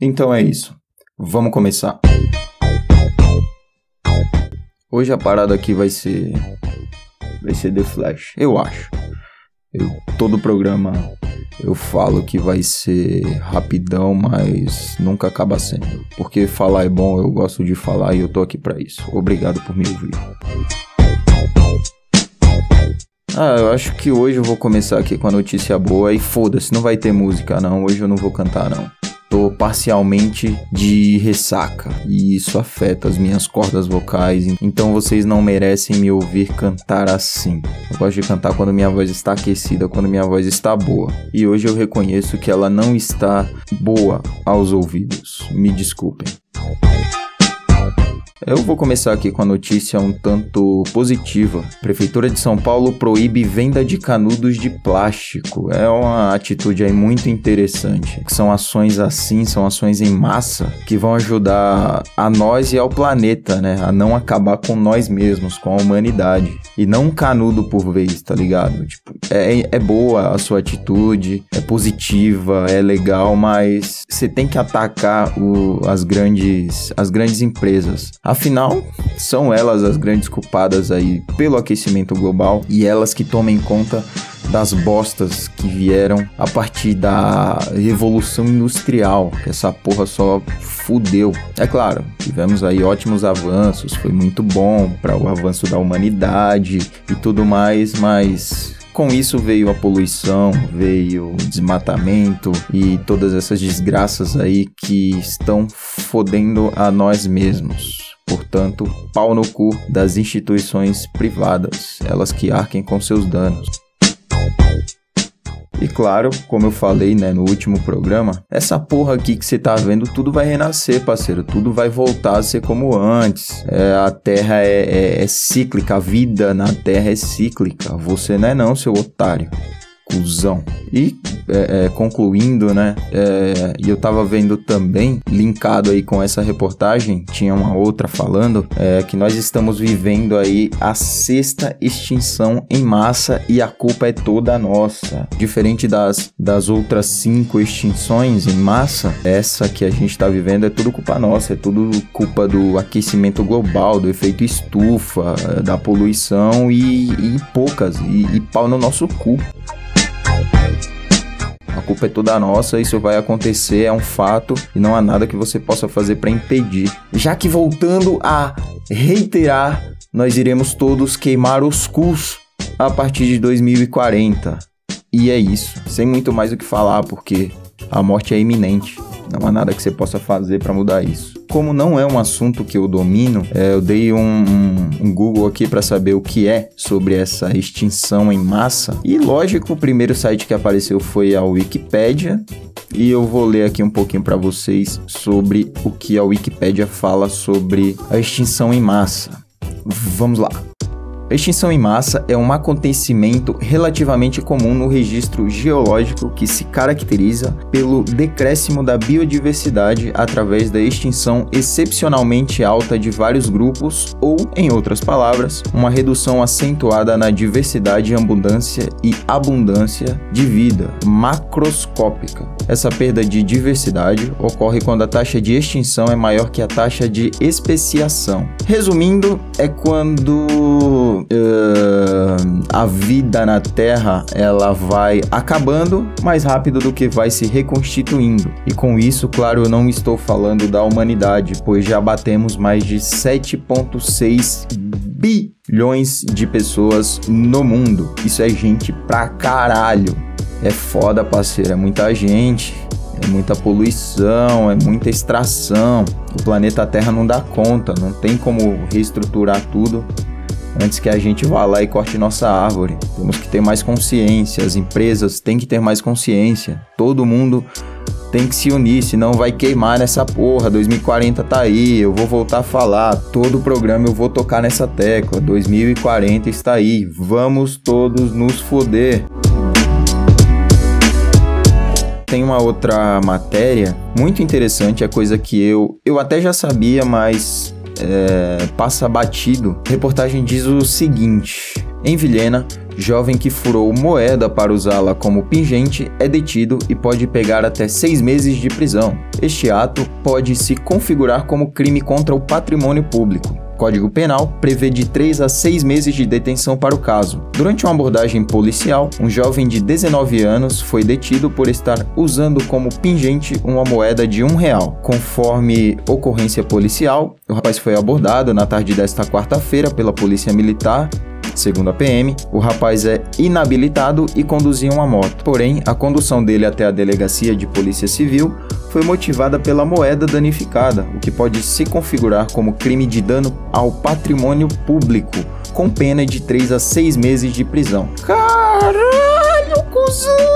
Então é isso. Vamos começar. Hoje a parada aqui vai ser. Vai ser The Flash, eu acho. Eu, todo programa eu falo que vai ser rapidão, mas nunca acaba sendo. Porque falar é bom, eu gosto de falar e eu tô aqui para isso. Obrigado por me ouvir. Ah, eu acho que hoje eu vou começar aqui com a notícia boa e foda-se, não vai ter música não, hoje eu não vou cantar não parcialmente de ressaca e isso afeta as minhas cordas vocais, então vocês não merecem me ouvir cantar assim. Eu gosto de cantar quando minha voz está aquecida, quando minha voz está boa. E hoje eu reconheço que ela não está boa aos ouvidos. Me desculpem. Eu vou começar aqui com a notícia um tanto positiva. Prefeitura de São Paulo proíbe venda de canudos de plástico. É uma atitude aí muito interessante. São ações assim, são ações em massa que vão ajudar a nós e ao planeta, né? A não acabar com nós mesmos, com a humanidade. E não um canudo por vez, tá ligado? Tipo, é, é boa a sua atitude, é positiva, é legal, mas você tem que atacar o, as grandes as grandes empresas. Afinal, são elas as grandes culpadas aí pelo aquecimento global e elas que tomem conta das bostas que vieram a partir da revolução industrial, que essa porra só fudeu. É claro, tivemos aí ótimos avanços, foi muito bom para o avanço da humanidade e tudo mais, mas com isso veio a poluição, veio o desmatamento e todas essas desgraças aí que estão fodendo a nós mesmos. Portanto, pau no cu das instituições privadas, elas que arquem com seus danos. E claro, como eu falei, né, no último programa, essa porra aqui que você tá vendo, tudo vai renascer, parceiro. Tudo vai voltar a ser como antes. É, a Terra é, é, é cíclica, a vida na Terra é cíclica. Você não é não, seu otário cuzão. E é, é, concluindo, né? É, e eu tava vendo também, linkado aí com essa reportagem, tinha uma outra falando, é, que nós estamos vivendo aí a sexta extinção em massa e a culpa é toda nossa. Diferente das, das outras cinco extinções em massa, essa que a gente tá vivendo é tudo culpa nossa, é tudo culpa do aquecimento global, do efeito estufa, da poluição e, e poucas, e, e pau no nosso cu. Culpa é toda nossa, isso vai acontecer, é um fato e não há nada que você possa fazer para impedir. Já que voltando a reiterar, nós iremos todos queimar os cus a partir de 2040. E é isso, sem muito mais o que falar, porque a morte é iminente. Não há nada que você possa fazer para mudar isso. Como não é um assunto que eu domino, é, eu dei um, um, um Google aqui para saber o que é sobre essa extinção em massa. E lógico, o primeiro site que apareceu foi a Wikipédia. E eu vou ler aqui um pouquinho para vocês sobre o que a Wikipédia fala sobre a extinção em massa. Vamos lá. A extinção em massa é um acontecimento relativamente comum no registro geológico que se caracteriza pelo decréscimo da biodiversidade através da extinção excepcionalmente alta de vários grupos ou, em outras palavras, uma redução acentuada na diversidade, abundância e abundância de vida macroscópica. Essa perda de diversidade ocorre quando a taxa de extinção é maior que a taxa de especiação. Resumindo, é quando uh, a vida na Terra ela vai acabando mais rápido do que vai se reconstituindo. E com isso, claro, eu não estou falando da humanidade, pois já batemos mais de 7,6 bilhões de pessoas no mundo. Isso é gente pra caralho. É foda, parceiro, é muita gente, é muita poluição, é muita extração. O planeta Terra não dá conta, não tem como reestruturar tudo antes que a gente vá lá e corte nossa árvore. Temos que ter mais consciência, as empresas têm que ter mais consciência. Todo mundo tem que se unir, senão vai queimar nessa porra. 2040 tá aí, eu vou voltar a falar. Todo programa eu vou tocar nessa tecla. 2040 está aí. Vamos todos nos foder. Tem uma outra matéria muito interessante, é coisa que eu eu até já sabia, mas é, passa batido. A reportagem diz o seguinte: em Vilhena, Jovem que furou moeda para usá-la como pingente é detido e pode pegar até seis meses de prisão. Este ato pode se configurar como crime contra o patrimônio público. Código Penal prevê de 3 a 6 meses de detenção para o caso. Durante uma abordagem policial, um jovem de 19 anos foi detido por estar usando como pingente uma moeda de um real. Conforme ocorrência policial, o rapaz foi abordado na tarde desta quarta-feira pela Polícia Militar Segundo a PM, o rapaz é inabilitado e conduzia uma moto. Porém, a condução dele até a delegacia de polícia civil foi motivada pela moeda danificada, o que pode se configurar como crime de dano ao patrimônio público, com pena de 3 a 6 meses de prisão. Caralho, cuzão!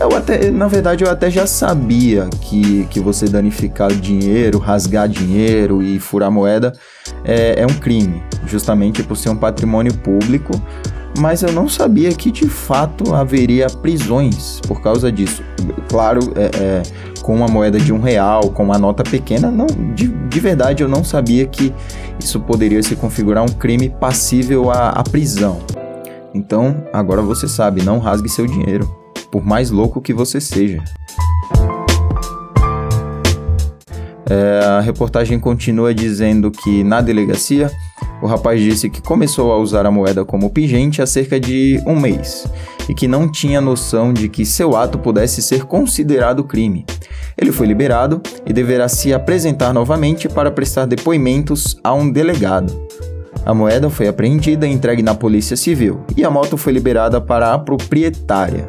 Eu até, na verdade, eu até já sabia que, que você danificar dinheiro, rasgar dinheiro e furar moeda é, é um crime, justamente por ser um patrimônio público, mas eu não sabia que de fato haveria prisões por causa disso. Claro, é, é, com uma moeda de um real, com uma nota pequena, não, de, de verdade eu não sabia que isso poderia se configurar um crime passível à, à prisão. Então, agora você sabe, não rasgue seu dinheiro, por mais louco que você seja. É, a reportagem continua dizendo que na delegacia o rapaz disse que começou a usar a moeda como pingente há cerca de um mês e que não tinha noção de que seu ato pudesse ser considerado crime. Ele foi liberado e deverá se apresentar novamente para prestar depoimentos a um delegado. A moeda foi apreendida e entregue na Polícia Civil e a moto foi liberada para a proprietária.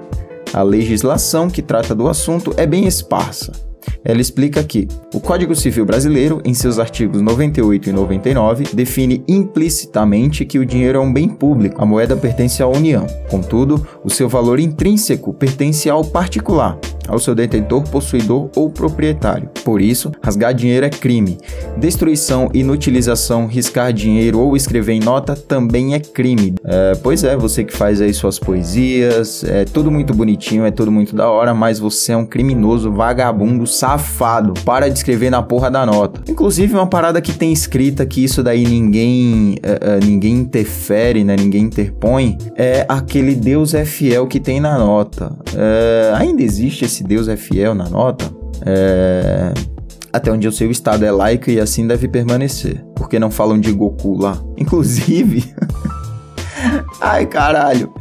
A legislação que trata do assunto é bem esparsa. Ela explica que o Código Civil Brasileiro, em seus artigos 98 e 99, define implicitamente que o dinheiro é um bem público, a moeda pertence à União. Contudo, o seu valor intrínseco pertence ao particular, ao seu detentor, possuidor ou proprietário. Por isso, rasgar dinheiro é crime. Destruição, inutilização, riscar dinheiro ou escrever em nota também é crime. É, pois é, você que faz aí suas poesias, é tudo muito bonitinho, é tudo muito da hora, mas você é um criminoso, vagabundo, safado. Para de escrever na porra da nota. Inclusive, uma parada que tem escrita que isso daí ninguém, é, é, ninguém interfere, né? Ninguém interpõe, é aquele Deus é fiel que tem na nota. É, ainda existe esse se Deus é fiel na nota, é... até onde o Estado é laico e assim deve permanecer. Porque não falam de Goku lá. Inclusive. Ai, caralho.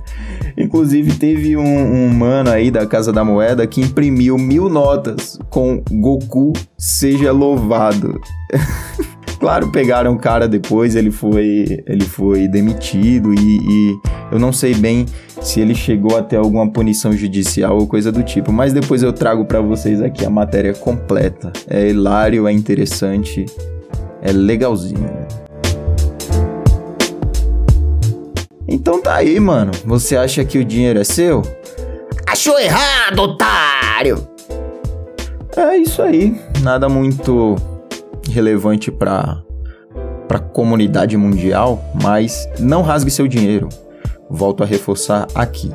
Inclusive, teve um, um, mano aí da Casa da Moeda que imprimiu mil notas com Goku seja louvado. claro, pegaram o cara depois, ele foi, ele foi demitido e, e eu não sei bem se ele chegou até alguma punição judicial ou coisa do tipo, mas depois eu trago para vocês aqui a matéria completa. É hilário, é interessante, é legalzinho. Então tá aí, mano. Você acha que o dinheiro é seu? Achou errado, otário! É isso aí. Nada muito relevante para para comunidade mundial, mas não rasgue seu dinheiro volto a reforçar aqui.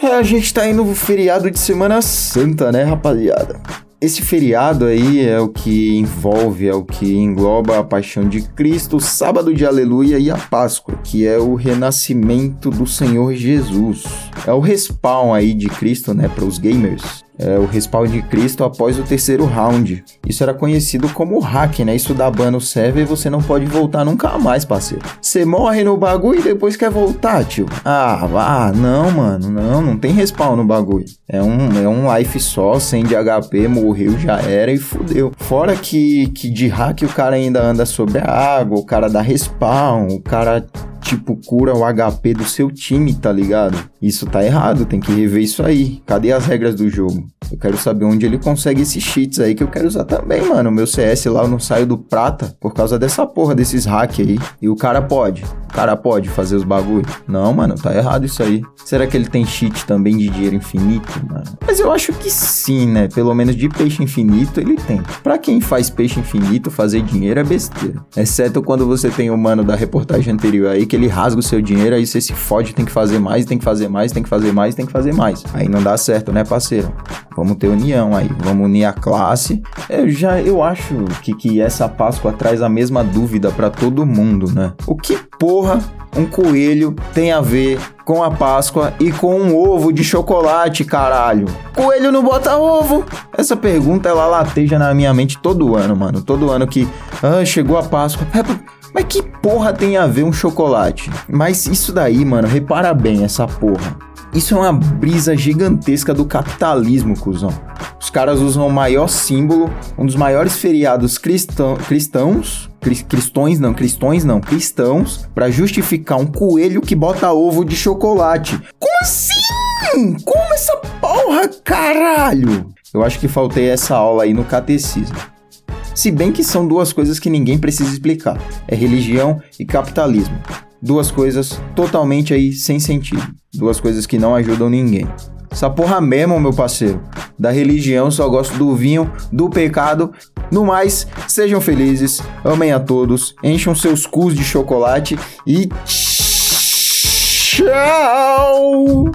É, a gente tá indo no feriado de Semana Santa, né, rapaziada? Esse feriado aí é o que envolve, é o que engloba a paixão de Cristo, o sábado de aleluia e a Páscoa, que é o renascimento do Senhor Jesus. É o respawn aí de Cristo, né, para os gamers é, o respawn de Cristo após o terceiro round. Isso era conhecido como hack, né? Isso dá ban no server e você não pode voltar nunca mais, parceiro. Você morre no bagulho e depois quer voltar, tio. Ah, ah, não, mano, não, não tem respawn no bagulho. É um, é um life só, sem de HP, morreu, já era e fudeu. Fora que, que de hack o cara ainda anda sobre a água, o cara dá respawn, o cara tipo, cura o HP do seu time, tá ligado? Isso tá errado, tem que rever isso aí. Cadê as regras do jogo? Eu quero saber onde ele consegue esses cheats aí que eu quero usar também, mano. Meu CS lá eu não saio do prata por causa dessa porra desses hack aí. E o cara pode. O cara pode fazer os bagulho. Não, mano, tá errado isso aí. Será que ele tem cheat também de dinheiro infinito, mano? Mas eu acho que sim, né? Pelo menos de peixe infinito ele tem. Pra quem faz peixe infinito, fazer dinheiro é besteira. Exceto quando você tem o mano da reportagem anterior aí que ele rasga o seu dinheiro, aí você se fode, tem que fazer mais, tem que fazer mais, tem que fazer mais, tem que fazer mais. Aí não dá certo, né, parceiro? Vamos ter união aí, vamos unir a classe. Eu já eu acho que, que essa Páscoa traz a mesma dúvida para todo mundo, né? O que porra um coelho tem a ver com a Páscoa e com um ovo de chocolate, caralho? Coelho não bota ovo? Essa pergunta ela lateja na minha mente todo ano, mano. Todo ano que ah, chegou a Páscoa. É, mas que porra tem a ver um chocolate? Mas isso daí, mano, repara bem essa porra. Isso é uma brisa gigantesca do capitalismo, cuzão. Os caras usam o maior símbolo, um dos maiores feriados cristão, cristãos, cristões não, cristões não, cristãos, para justificar um coelho que bota ovo de chocolate. Como assim? Como essa porra, caralho? Eu acho que faltei essa aula aí no catecismo. Se bem que são duas coisas que ninguém precisa explicar: é religião e capitalismo. Duas coisas totalmente aí sem sentido. Duas coisas que não ajudam ninguém. Essa porra mesmo, meu parceiro. Da religião só gosto do vinho, do pecado. No mais, sejam felizes, amem a todos, encham seus cus de chocolate e. Tchau!